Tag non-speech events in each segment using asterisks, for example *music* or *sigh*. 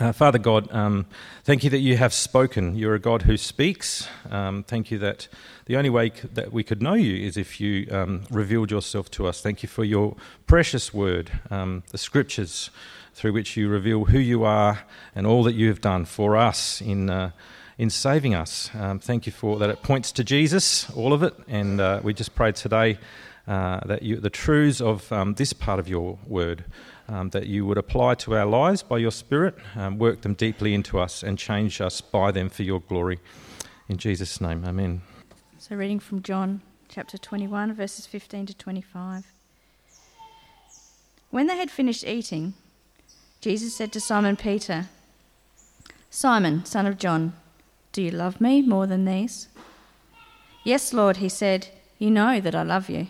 Uh, Father God, um, thank you that you have spoken. You're a God who speaks. Um, thank you that the only way c- that we could know you is if you um, revealed yourself to us. Thank you for your precious word, um, the scriptures through which you reveal who you are and all that you have done for us in, uh, in saving us. Um, thank you for that it points to Jesus, all of it. And uh, we just pray today uh, that you, the truths of um, this part of your word um, that you would apply to our lives by your Spirit, um, work them deeply into us, and change us by them for your glory. In Jesus' name, amen. So, reading from John chapter 21, verses 15 to 25. When they had finished eating, Jesus said to Simon Peter, Simon, son of John, do you love me more than these? Yes, Lord, he said, You know that I love you.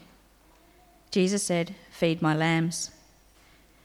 Jesus said, Feed my lambs.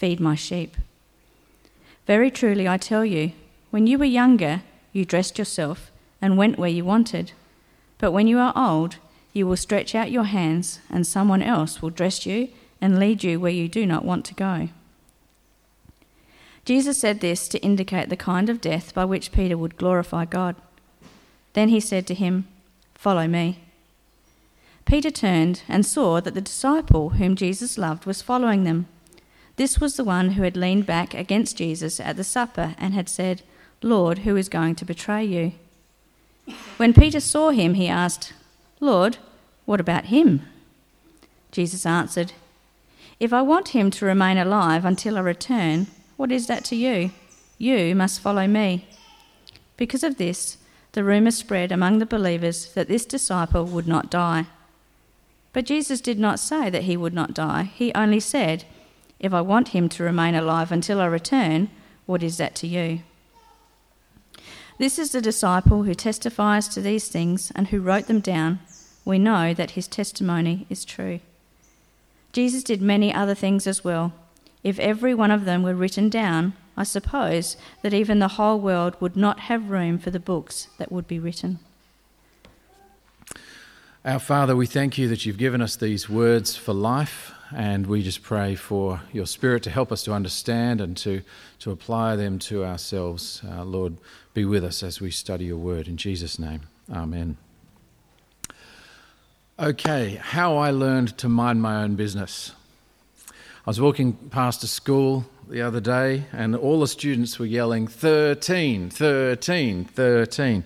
Feed my sheep. Very truly, I tell you, when you were younger, you dressed yourself and went where you wanted. But when you are old, you will stretch out your hands, and someone else will dress you and lead you where you do not want to go. Jesus said this to indicate the kind of death by which Peter would glorify God. Then he said to him, Follow me. Peter turned and saw that the disciple whom Jesus loved was following them. This was the one who had leaned back against Jesus at the supper and had said, Lord, who is going to betray you? When Peter saw him, he asked, Lord, what about him? Jesus answered, If I want him to remain alive until I return, what is that to you? You must follow me. Because of this, the rumour spread among the believers that this disciple would not die. But Jesus did not say that he would not die. He only said, If I want him to remain alive until I return, what is that to you? This is the disciple who testifies to these things and who wrote them down. We know that his testimony is true. Jesus did many other things as well. If every one of them were written down, I suppose that even the whole world would not have room for the books that would be written. Our Father, we thank you that you've given us these words for life, and we just pray for your Spirit to help us to understand and to, to apply them to ourselves. Uh, Lord, be with us as we study your word. In Jesus' name, amen. Okay, how I learned to mind my own business. I was walking past a school the other day, and all the students were yelling, 13, 13, 13.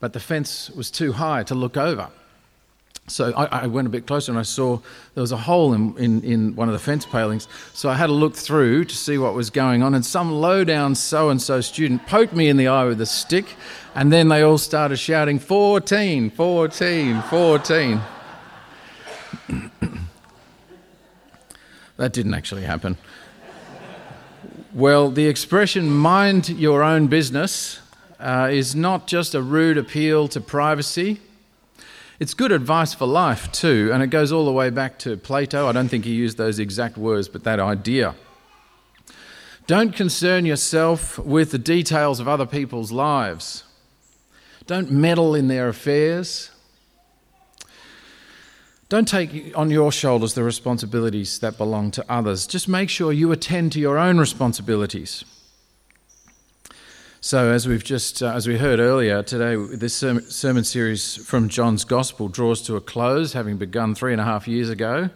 But the fence was too high to look over. So I, I, went a bit closer and I saw there was a hole in, in, in, one of the fence palings. So I had a look through to see what was going on, and some low down so and so student poked me in the eye with a stick, and then they all started shouting, 14, 14, 14. that didn't actually happen. Well, the expression mind your own business uh, is not just a rude appeal to privacy. It's good advice for life too, and it goes all the way back to Plato. I don't think he used those exact words, but that idea. Don't concern yourself with the details of other people's lives. Don't meddle in their affairs. Don't take on your shoulders the responsibilities that belong to others. Just make sure you attend to your own responsibilities. So, as we've just, uh, as we heard earlier today, this sermon series from John's Gospel draws to a close, having begun three and a half years ago.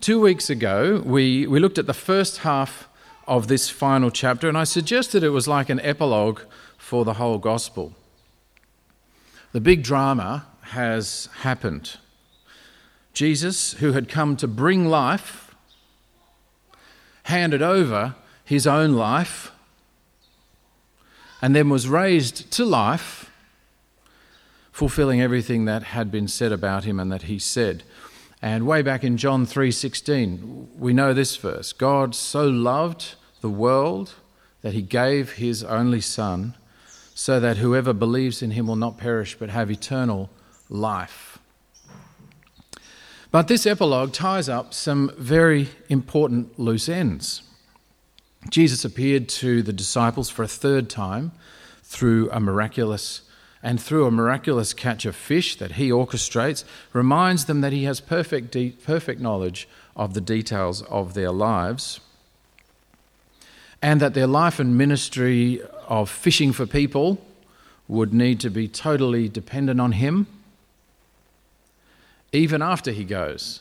Two weeks ago, we, we looked at the first half of this final chapter, and I suggested it was like an epilogue for the whole Gospel. The big drama has happened. Jesus, who had come to bring life, handed over his own life and then was raised to life, fulfilling everything that had been said about him and that he said. And way back in John 3:16, we know this verse, God so loved the world that he gave his only Son so that whoever believes in him will not perish but have eternal life. But this epilogue ties up some very important loose ends. Jesus appeared to the disciples for a third time through a miraculous and through a miraculous catch of fish that he orchestrates reminds them that he has perfect de- perfect knowledge of the details of their lives and that their life and ministry of fishing for people would need to be totally dependent on Him, even after He goes.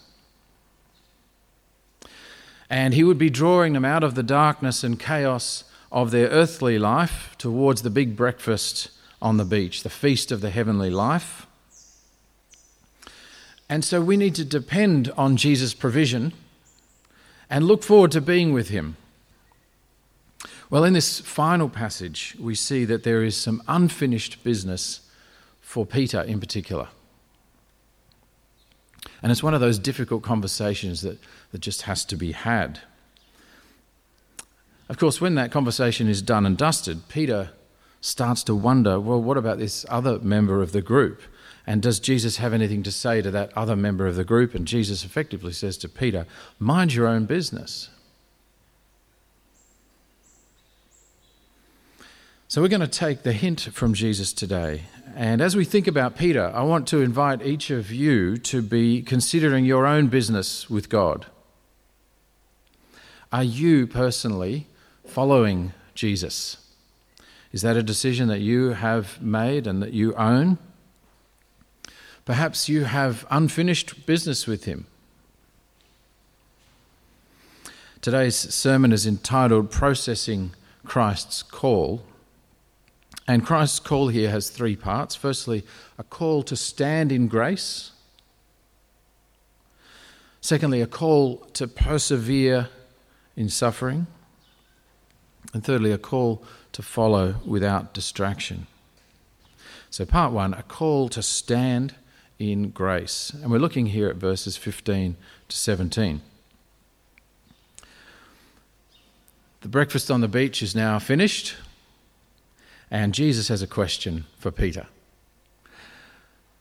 And He would be drawing them out of the darkness and chaos of their earthly life towards the big breakfast on the beach, the feast of the heavenly life. And so we need to depend on Jesus' provision and look forward to being with Him. Well, in this final passage, we see that there is some unfinished business for Peter in particular. And it's one of those difficult conversations that, that just has to be had. Of course, when that conversation is done and dusted, Peter starts to wonder well, what about this other member of the group? And does Jesus have anything to say to that other member of the group? And Jesus effectively says to Peter, Mind your own business. So we're going to take the hint from Jesus today. And as we think about Peter, I want to invite each of you to be considering your own business with God. Are you personally following Jesus? Is that a decision that you have made and that you own? Perhaps you have unfinished business with him. Today's sermon is entitled Processing Christ's Call. And Christ's call here has three parts. Firstly, a call to stand in grace. Secondly, a call to persevere in suffering. And thirdly, a call to follow without distraction. So, part one, a call to stand in grace. And we're looking here at verses 15 to 17. The breakfast on the beach is now finished. And Jesus has a question for Peter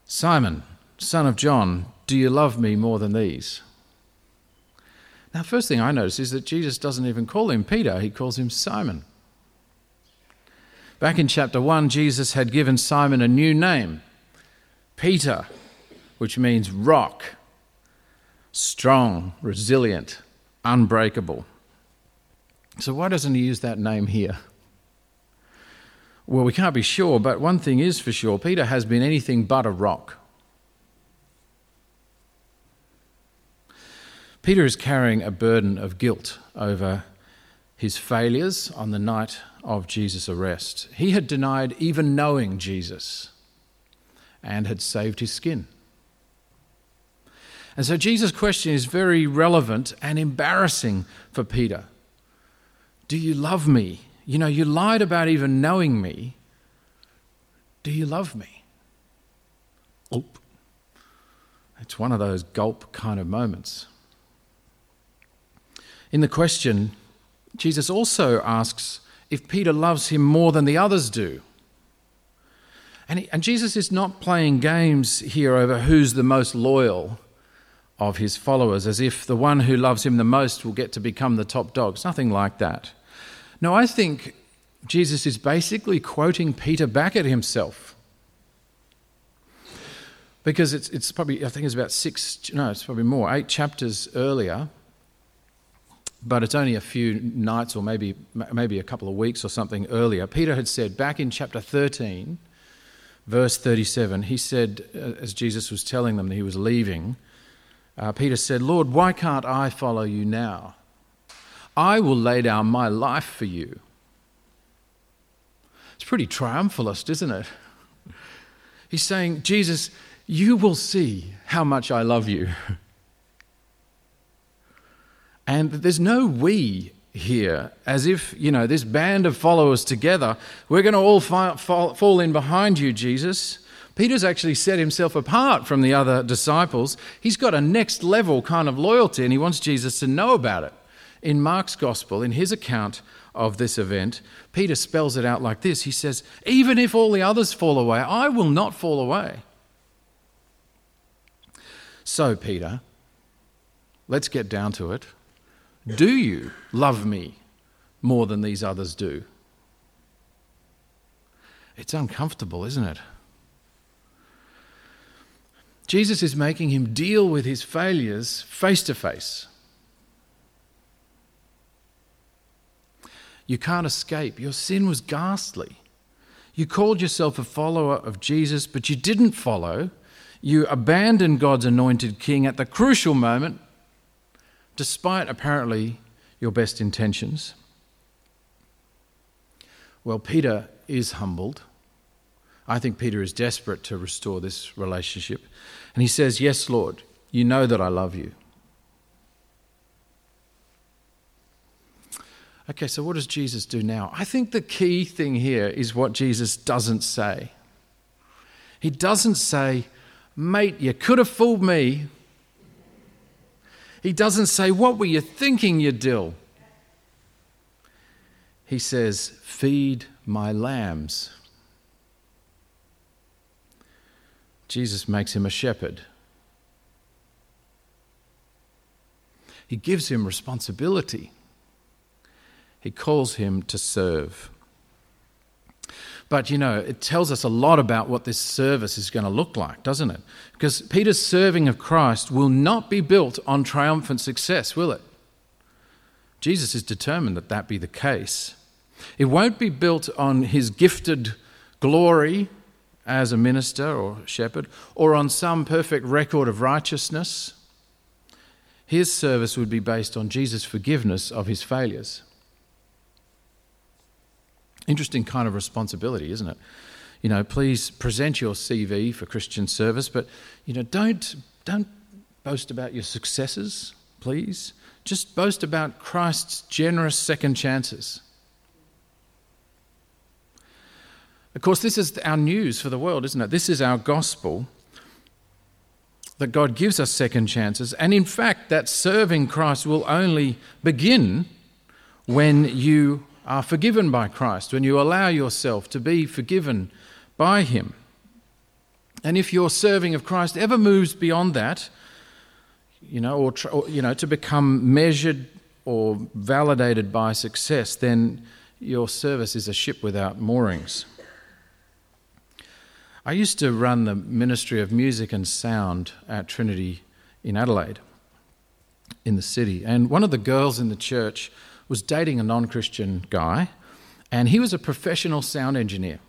Simon, son of John, do you love me more than these? Now, first thing I notice is that Jesus doesn't even call him Peter, he calls him Simon. Back in chapter 1, Jesus had given Simon a new name, Peter, which means rock, strong, resilient, unbreakable. So, why doesn't he use that name here? Well, we can't be sure, but one thing is for sure Peter has been anything but a rock. Peter is carrying a burden of guilt over his failures on the night of Jesus' arrest. He had denied even knowing Jesus and had saved his skin. And so Jesus' question is very relevant and embarrassing for Peter. Do you love me? You know, you lied about even knowing me. Do you love me? Oop. It's one of those gulp kind of moments. In the question, Jesus also asks if Peter loves him more than the others do. And, he, and Jesus is not playing games here over who's the most loyal of his followers, as if the one who loves him the most will get to become the top dog. It's nothing like that. No, I think Jesus is basically quoting Peter back at himself. Because it's, it's probably, I think it's about six, no, it's probably more, eight chapters earlier, but it's only a few nights or maybe, maybe a couple of weeks or something earlier. Peter had said back in chapter 13, verse 37, he said, uh, as Jesus was telling them that he was leaving, uh, Peter said, Lord, why can't I follow you now? I will lay down my life for you. It's pretty triumphalist, isn't it? He's saying, Jesus, you will see how much I love you. And there's no we here, as if, you know, this band of followers together, we're going to all fa- fall in behind you, Jesus. Peter's actually set himself apart from the other disciples. He's got a next level kind of loyalty, and he wants Jesus to know about it in Mark's gospel, in his account of this event, Peter spells it out like this He says, Even if all the others fall away, I will not fall away. So, Peter, let's get down to it. Do you love me more than these others do? It's uncomfortable, isn't it? Jesus is making him deal with his failures face to face. You can't escape. Your sin was ghastly. You called yourself a follower of Jesus, but you didn't follow. You abandoned God's anointed king at the crucial moment, despite apparently your best intentions. Well, Peter is humbled. I think Peter is desperate to restore this relationship. And he says, Yes, Lord, you know that I love you. Okay, so what does Jesus do now? I think the key thing here is what Jesus doesn't say. He doesn't say, Mate, you could have fooled me. He doesn't say, What were you thinking, you dill? He says, Feed my lambs. Jesus makes him a shepherd. He gives him responsibility. He calls him to serve. But you know, it tells us a lot about what this service is going to look like, doesn't it? Because Peter's serving of Christ will not be built on triumphant success, will it? Jesus is determined that that be the case. It won't be built on his gifted glory as a minister or shepherd or on some perfect record of righteousness. His service would be based on Jesus' forgiveness of his failures. Interesting kind of responsibility, isn't it? You know, please present your CV for Christian service, but you know, don't don't boast about your successes, please. Just boast about Christ's generous second chances. Of course, this is our news for the world, isn't it? This is our gospel that God gives us second chances. And in fact, that serving Christ will only begin when you are forgiven by Christ, when you allow yourself to be forgiven by Him. And if your serving of Christ ever moves beyond that, you know, or, or, you know, to become measured or validated by success, then your service is a ship without moorings. I used to run the Ministry of Music and Sound at Trinity in Adelaide, in the city, and one of the girls in the church was dating a non Christian guy, and he was a professional sound engineer.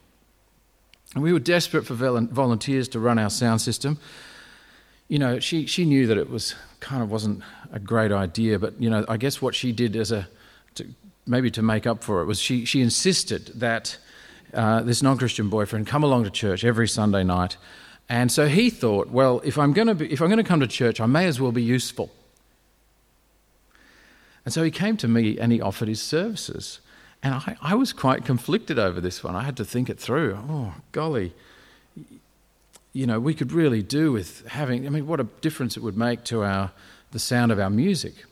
And we were desperate for volunteers to run our sound system. You know, she, she knew that it was kind of wasn't a great idea, but you know, I guess what she did as a to, maybe to make up for it was she, she insisted that uh, this non-Christian boyfriend come along to church every Sunday night, and so he thought, well, if I'm to if I'm going to come to church, I may as well be useful. And so he came to me and he offered his services. And I, I was quite conflicted over this one. I had to think it through. Oh, golly. You know, we could really do with having, I mean, what a difference it would make to our, the sound of our music.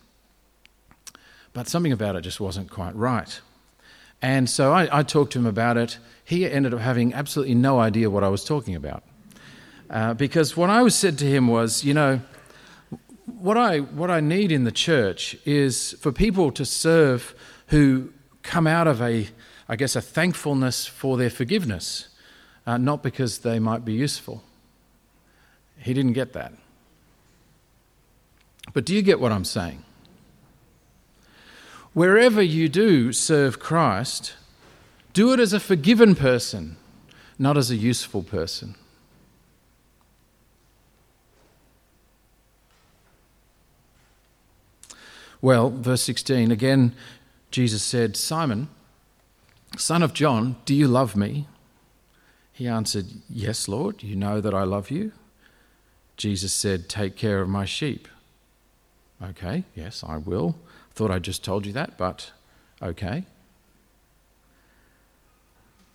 But something about it just wasn't quite right. And so I, I talked to him about it. He ended up having absolutely no idea what I was talking about. Uh, because what I was said to him was, you know, what I, what I need in the church is for people to serve who come out of a, I guess, a thankfulness for their forgiveness, uh, not because they might be useful. He didn't get that. But do you get what I'm saying? Wherever you do serve Christ, do it as a forgiven person, not as a useful person. Well, verse 16, again, Jesus said, Simon, son of John, do you love me? He answered, Yes, Lord, you know that I love you. Jesus said, Take care of my sheep. Okay, yes, I will. Thought I just told you that, but okay.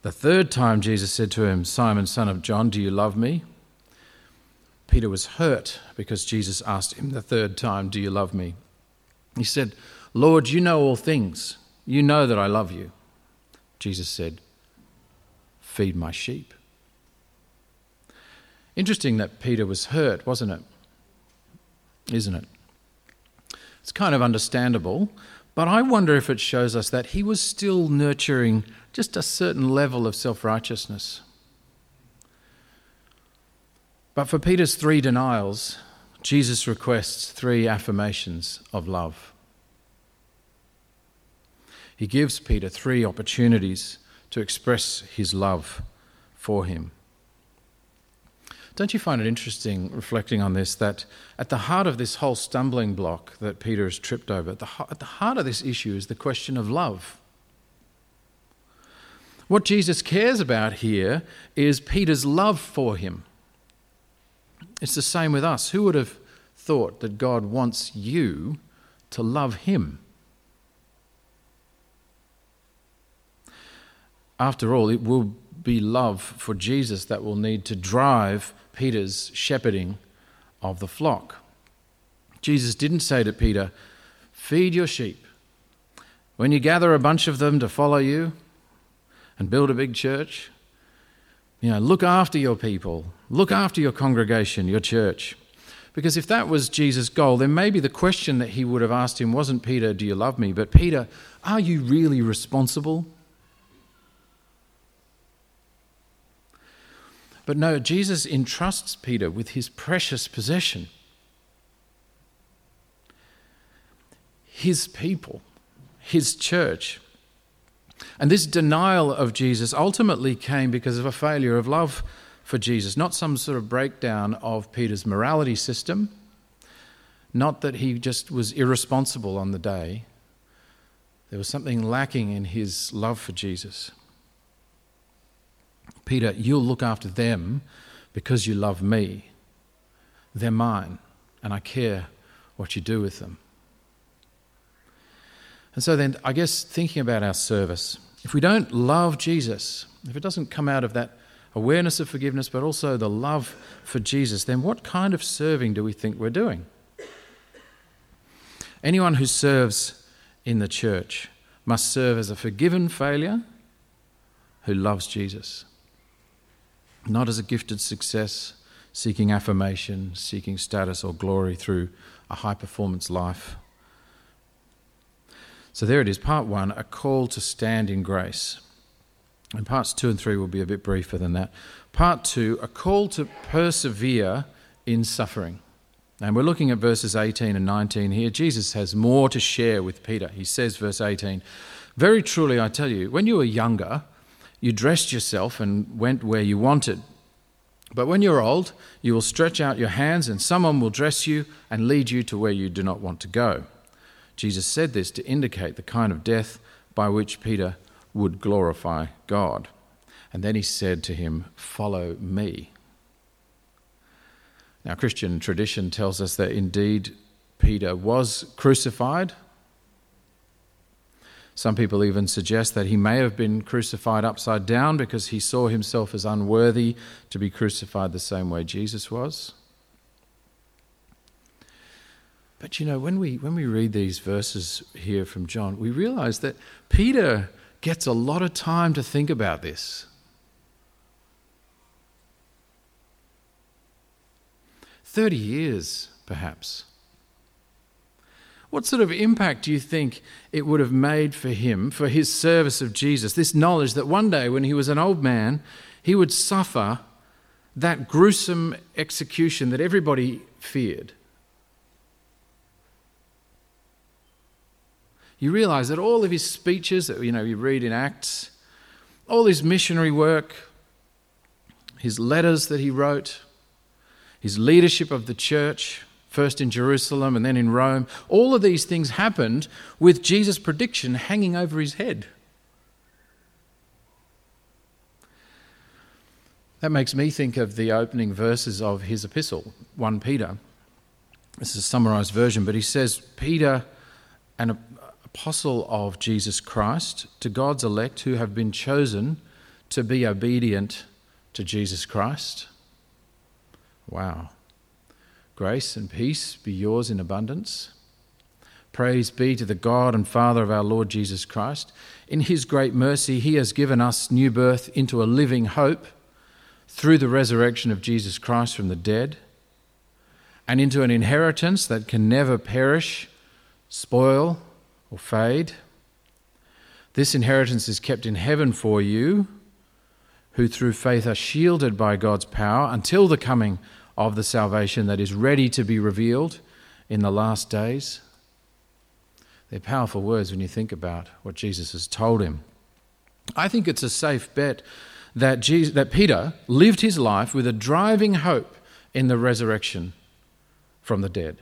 The third time Jesus said to him, Simon, son of John, do you love me? Peter was hurt because Jesus asked him the third time, Do you love me? He said, Lord, you know all things. You know that I love you. Jesus said, Feed my sheep. Interesting that Peter was hurt, wasn't it? Isn't it? It's kind of understandable, but I wonder if it shows us that he was still nurturing just a certain level of self righteousness. But for Peter's three denials, Jesus requests three affirmations of love. He gives Peter three opportunities to express his love for him. Don't you find it interesting, reflecting on this, that at the heart of this whole stumbling block that Peter has tripped over, at the, at the heart of this issue is the question of love. What Jesus cares about here is Peter's love for him. It's the same with us. Who would have thought that God wants you to love him? After all, it will be love for Jesus that will need to drive Peter's shepherding of the flock. Jesus didn't say to Peter, Feed your sheep. When you gather a bunch of them to follow you and build a big church, you know, look after your people, look after your congregation, your church. Because if that was Jesus' goal, then maybe the question that he would have asked him wasn't, Peter, do you love me? But, Peter, are you really responsible But no, Jesus entrusts Peter with his precious possession his people, his church. And this denial of Jesus ultimately came because of a failure of love for Jesus, not some sort of breakdown of Peter's morality system, not that he just was irresponsible on the day. There was something lacking in his love for Jesus. Peter, you'll look after them because you love me. They're mine, and I care what you do with them. And so then, I guess thinking about our service, if we don't love Jesus, if it doesn't come out of that awareness of forgiveness, but also the love for Jesus, then what kind of serving do we think we're doing? Anyone who serves in the church must serve as a forgiven failure who loves Jesus not as a gifted success, seeking affirmation, seeking status or glory through a high performance life. So there it is, part one a call to stand in grace. And parts two and three will be a bit briefer than that. Part two, a call to persevere in suffering. And we're looking at verses 18 and 19 here. Jesus has more to share with Peter. He says, verse 18, Very truly I tell you, when you were younger, you dressed yourself and went where you wanted. But when you're old, you will stretch out your hands, and someone will dress you and lead you to where you do not want to go. Jesus said this to indicate the kind of death by which Peter would glorify God. And then he said to him, Follow me. Now, Christian tradition tells us that indeed Peter was crucified some people even suggest that he may have been crucified upside down because he saw himself as unworthy to be crucified the same way Jesus was. But you know, when we, when we read these verses here from John, we realize that Peter gets a lot of time to think about this. Thirty years, perhaps. What sort of impact do you think it would have made for him, for his service of Jesus? This knowledge that one day, when he was an old man, he would suffer that gruesome execution that everybody feared. You realize that all of his speeches that you know you read in Acts, all his missionary work, his letters that he wrote, his leadership of the church, first in Jerusalem and then in Rome. All of these things happened with Jesus' prediction hanging over his head. That makes me think of the opening verses of his epistle, 1 Peter. This is a summarized version, but he says, Peter, an apostle of Jesus Christ, to God's elect who have been chosen to be obedient to Jesus Christ. Wow. Grace and peace be yours in abundance. Praise be to the God and Father of our Lord Jesus Christ. In his great mercy, he has given us new birth into a living hope through the resurrection of Jesus Christ from the dead, and into an inheritance that can never perish, spoil, or fade. This inheritance is kept in heaven for you, who through faith are shielded by God's power until the coming of the salvation that is ready to be revealed in the last days. They're powerful words when you think about what Jesus has told him. I think it's a safe bet that, Jesus, that Peter lived his life with a driving hope in the resurrection from the dead.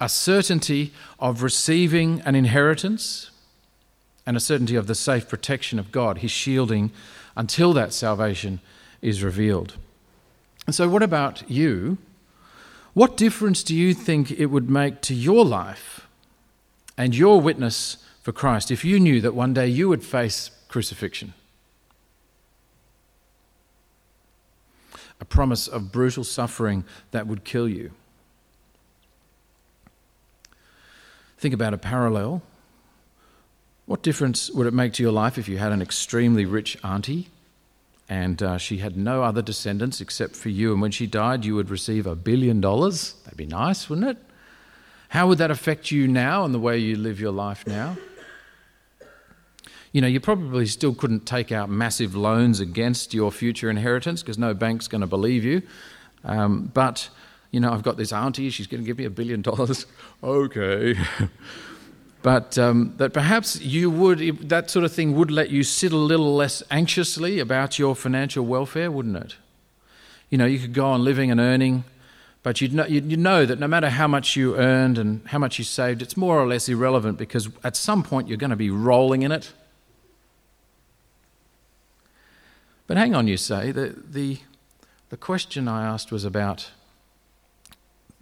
A certainty of receiving an inheritance and a certainty of the safe protection of God, his shielding until that salvation is revealed. And so, what about you? What difference do you think it would make to your life and your witness for Christ if you knew that one day you would face crucifixion? A promise of brutal suffering that would kill you. Think about a parallel. What difference would it make to your life if you had an extremely rich auntie and uh, she had no other descendants except for you. And when she died, you would receive a billion dollars. That'd be nice, wouldn't it? How would that affect you now and the way you live your life now? You know, you probably still couldn't take out massive loans against your future inheritance because no bank's going to believe you. Um, but, you know, I've got this auntie, she's going to give me a billion dollars. *laughs* okay. *laughs* but um, that perhaps you would, that sort of thing would let you sit a little less anxiously about your financial welfare, wouldn't it? You know, you could go on living and earning, but you'd know, you'd know that no matter how much you earned and how much you saved, it's more or less irrelevant because at some point you're going to be rolling in it. But hang on, you say, the, the, the question I asked was about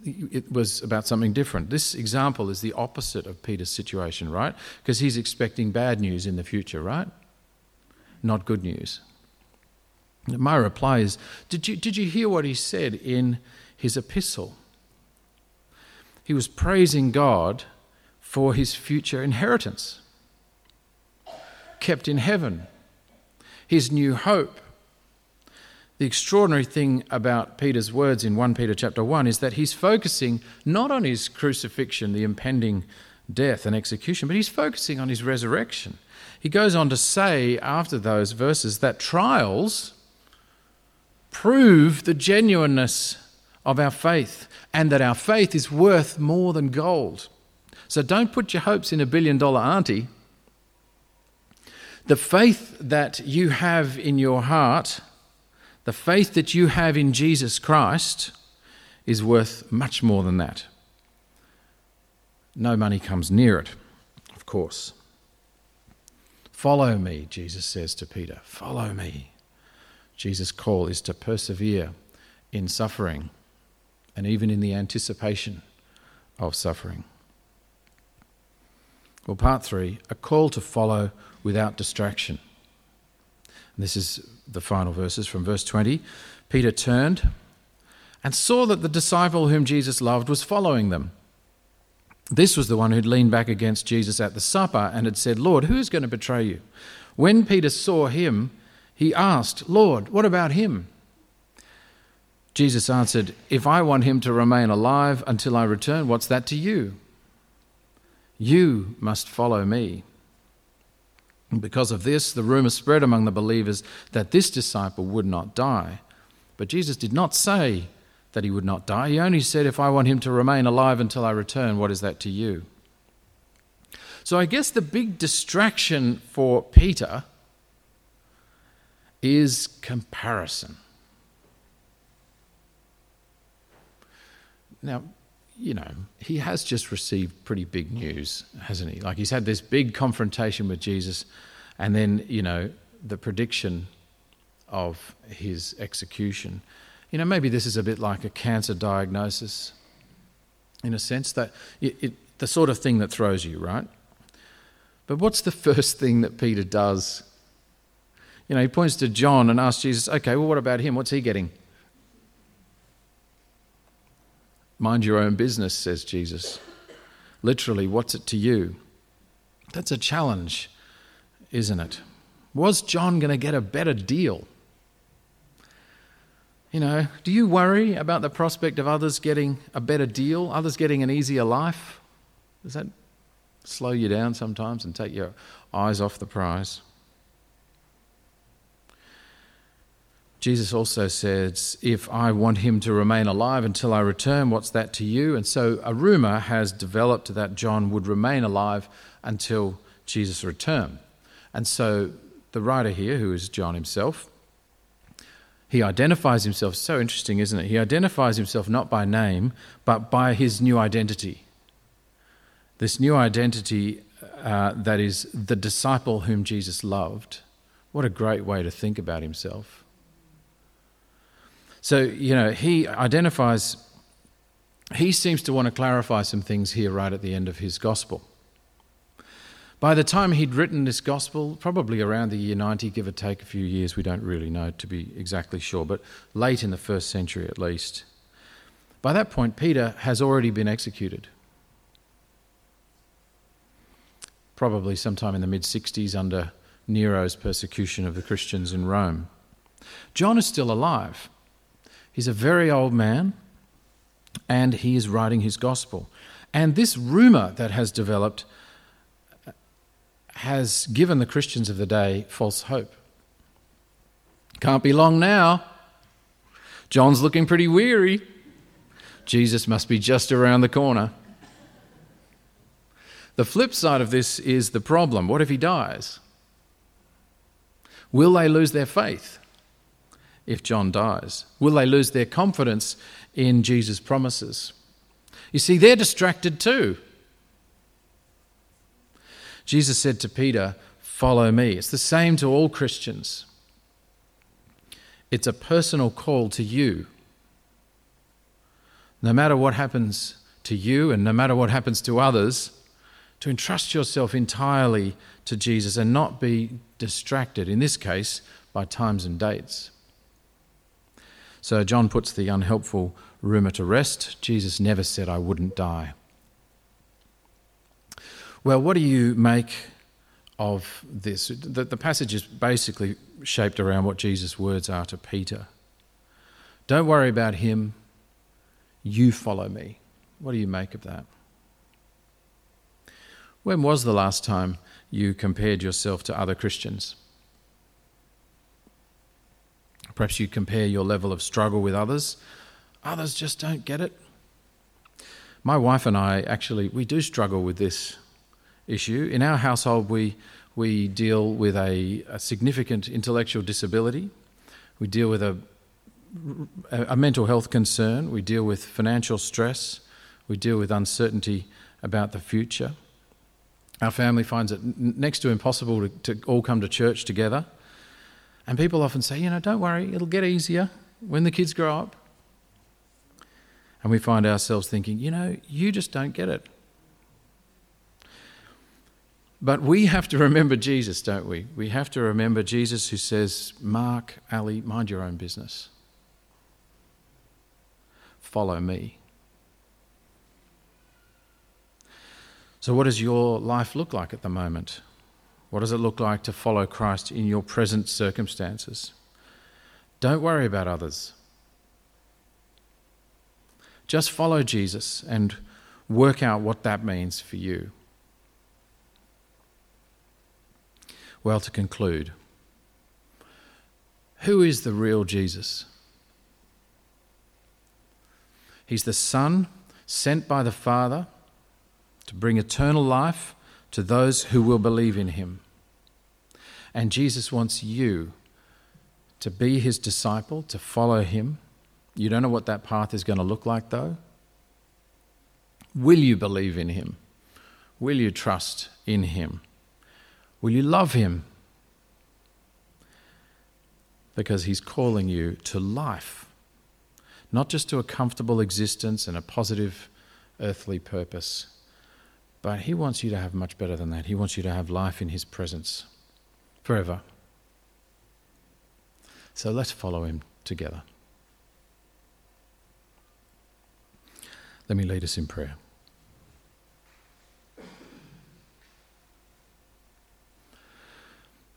it was about something different. This example is the opposite of Peter's situation, right? Because he's expecting bad news in the future, right? Not good news. My reply is did you, did you hear what he said in his epistle? He was praising God for his future inheritance, kept in heaven, his new hope, the extraordinary thing about Peter's words in 1 Peter chapter 1 is that he's focusing not on his crucifixion, the impending death and execution, but he's focusing on his resurrection. He goes on to say after those verses that trials prove the genuineness of our faith and that our faith is worth more than gold. So don't put your hopes in a billion dollar auntie. The faith that you have in your heart the faith that you have in Jesus Christ is worth much more than that. No money comes near it, of course. Follow me, Jesus says to Peter. Follow me. Jesus' call is to persevere in suffering and even in the anticipation of suffering. Well, part three a call to follow without distraction. And this is the final verses from verse 20. Peter turned and saw that the disciple whom Jesus loved was following them. This was the one who'd leaned back against Jesus at the supper and had said, Lord, who is going to betray you? When Peter saw him, he asked, Lord, what about him? Jesus answered, If I want him to remain alive until I return, what's that to you? You must follow me. Because of this, the rumor spread among the believers that this disciple would not die. But Jesus did not say that he would not die. He only said, If I want him to remain alive until I return, what is that to you? So I guess the big distraction for Peter is comparison. Now, you know, he has just received pretty big news, hasn't he? Like he's had this big confrontation with Jesus, and then, you know, the prediction of his execution. You know, maybe this is a bit like a cancer diagnosis in a sense that it, it, the sort of thing that throws you, right? But what's the *laughs* first thing that Peter does? You know, he points to John and asks Jesus, okay, well, what about him? What's he getting? Mind your own business, says Jesus. Literally, what's it to you? That's a challenge, isn't it? Was John going to get a better deal? You know, do you worry about the prospect of others getting a better deal, others getting an easier life? Does that slow you down sometimes and take your eyes off the prize? Jesus also says, If I want him to remain alive until I return, what's that to you? And so a rumor has developed that John would remain alive until Jesus' return. And so the writer here, who is John himself, he identifies himself. So interesting, isn't it? He identifies himself not by name, but by his new identity. This new identity uh, that is the disciple whom Jesus loved. What a great way to think about himself. So, you know, he identifies, he seems to want to clarify some things here right at the end of his gospel. By the time he'd written this gospel, probably around the year 90, give or take a few years, we don't really know to be exactly sure, but late in the first century at least. By that point, Peter has already been executed. Probably sometime in the mid 60s under Nero's persecution of the Christians in Rome. John is still alive. He's a very old man and he is writing his gospel. And this rumor that has developed has given the Christians of the day false hope. Can't be long now. John's looking pretty weary. Jesus must be just around the corner. The flip side of this is the problem. What if he dies? Will they lose their faith? If John dies? Will they lose their confidence in Jesus' promises? You see, they're distracted too. Jesus said to Peter, Follow me. It's the same to all Christians. It's a personal call to you. No matter what happens to you and no matter what happens to others, to entrust yourself entirely to Jesus and not be distracted, in this case, by times and dates. So John puts the unhelpful rumour to rest. Jesus never said, I wouldn't die. Well, what do you make of this? The, the passage is basically shaped around what Jesus' words are to Peter. Don't worry about him, you follow me. What do you make of that? When was the last time you compared yourself to other Christians? Perhaps you compare your level of struggle with others. Others just don't get it. My wife and I actually we do struggle with this issue. In our household we we deal with a, a significant intellectual disability. We deal with a, a mental health concern. We deal with financial stress. We deal with uncertainty about the future. Our family finds it next to impossible to, to all come to church together. And people often say, you know, don't worry, it'll get easier when the kids grow up. And we find ourselves thinking, you know, you just don't get it. But we have to remember Jesus, don't we? We have to remember Jesus who says, Mark, Ali, mind your own business. Follow me. So, what does your life look like at the moment? What does it look like to follow Christ in your present circumstances? Don't worry about others. Just follow Jesus and work out what that means for you. Well, to conclude, who is the real Jesus? He's the Son sent by the Father to bring eternal life to those who will believe in him. And Jesus wants you to be his disciple, to follow him. You don't know what that path is going to look like, though. Will you believe in him? Will you trust in him? Will you love him? Because he's calling you to life, not just to a comfortable existence and a positive earthly purpose. But He wants you to have much better than that. He wants you to have life in His presence forever. So let's follow Him together. Let me lead us in prayer.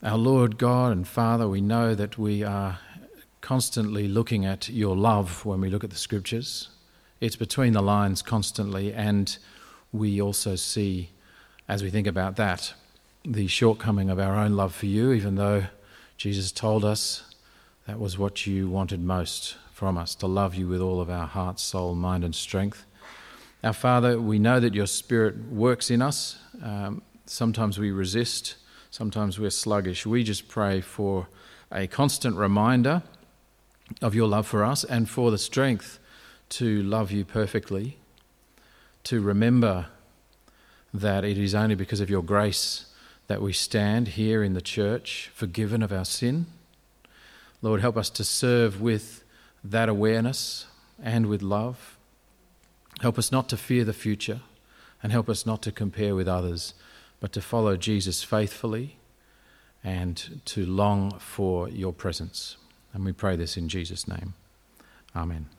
Our Lord God and Father, we know that we are constantly looking at your love when we look at the scriptures. It's between the lines constantly, and we also see, as we think about that, the shortcoming of our own love for you, even though Jesus told us that was what you wanted most from us to love you with all of our heart, soul, mind, and strength. Our Father, we know that your Spirit works in us. Um, sometimes we resist Sometimes we're sluggish. We just pray for a constant reminder of your love for us and for the strength to love you perfectly, to remember that it is only because of your grace that we stand here in the church, forgiven of our sin. Lord, help us to serve with that awareness and with love. Help us not to fear the future and help us not to compare with others but to follow Jesus faithfully and to long for your presence. And we pray this in Jesus' name. Amen.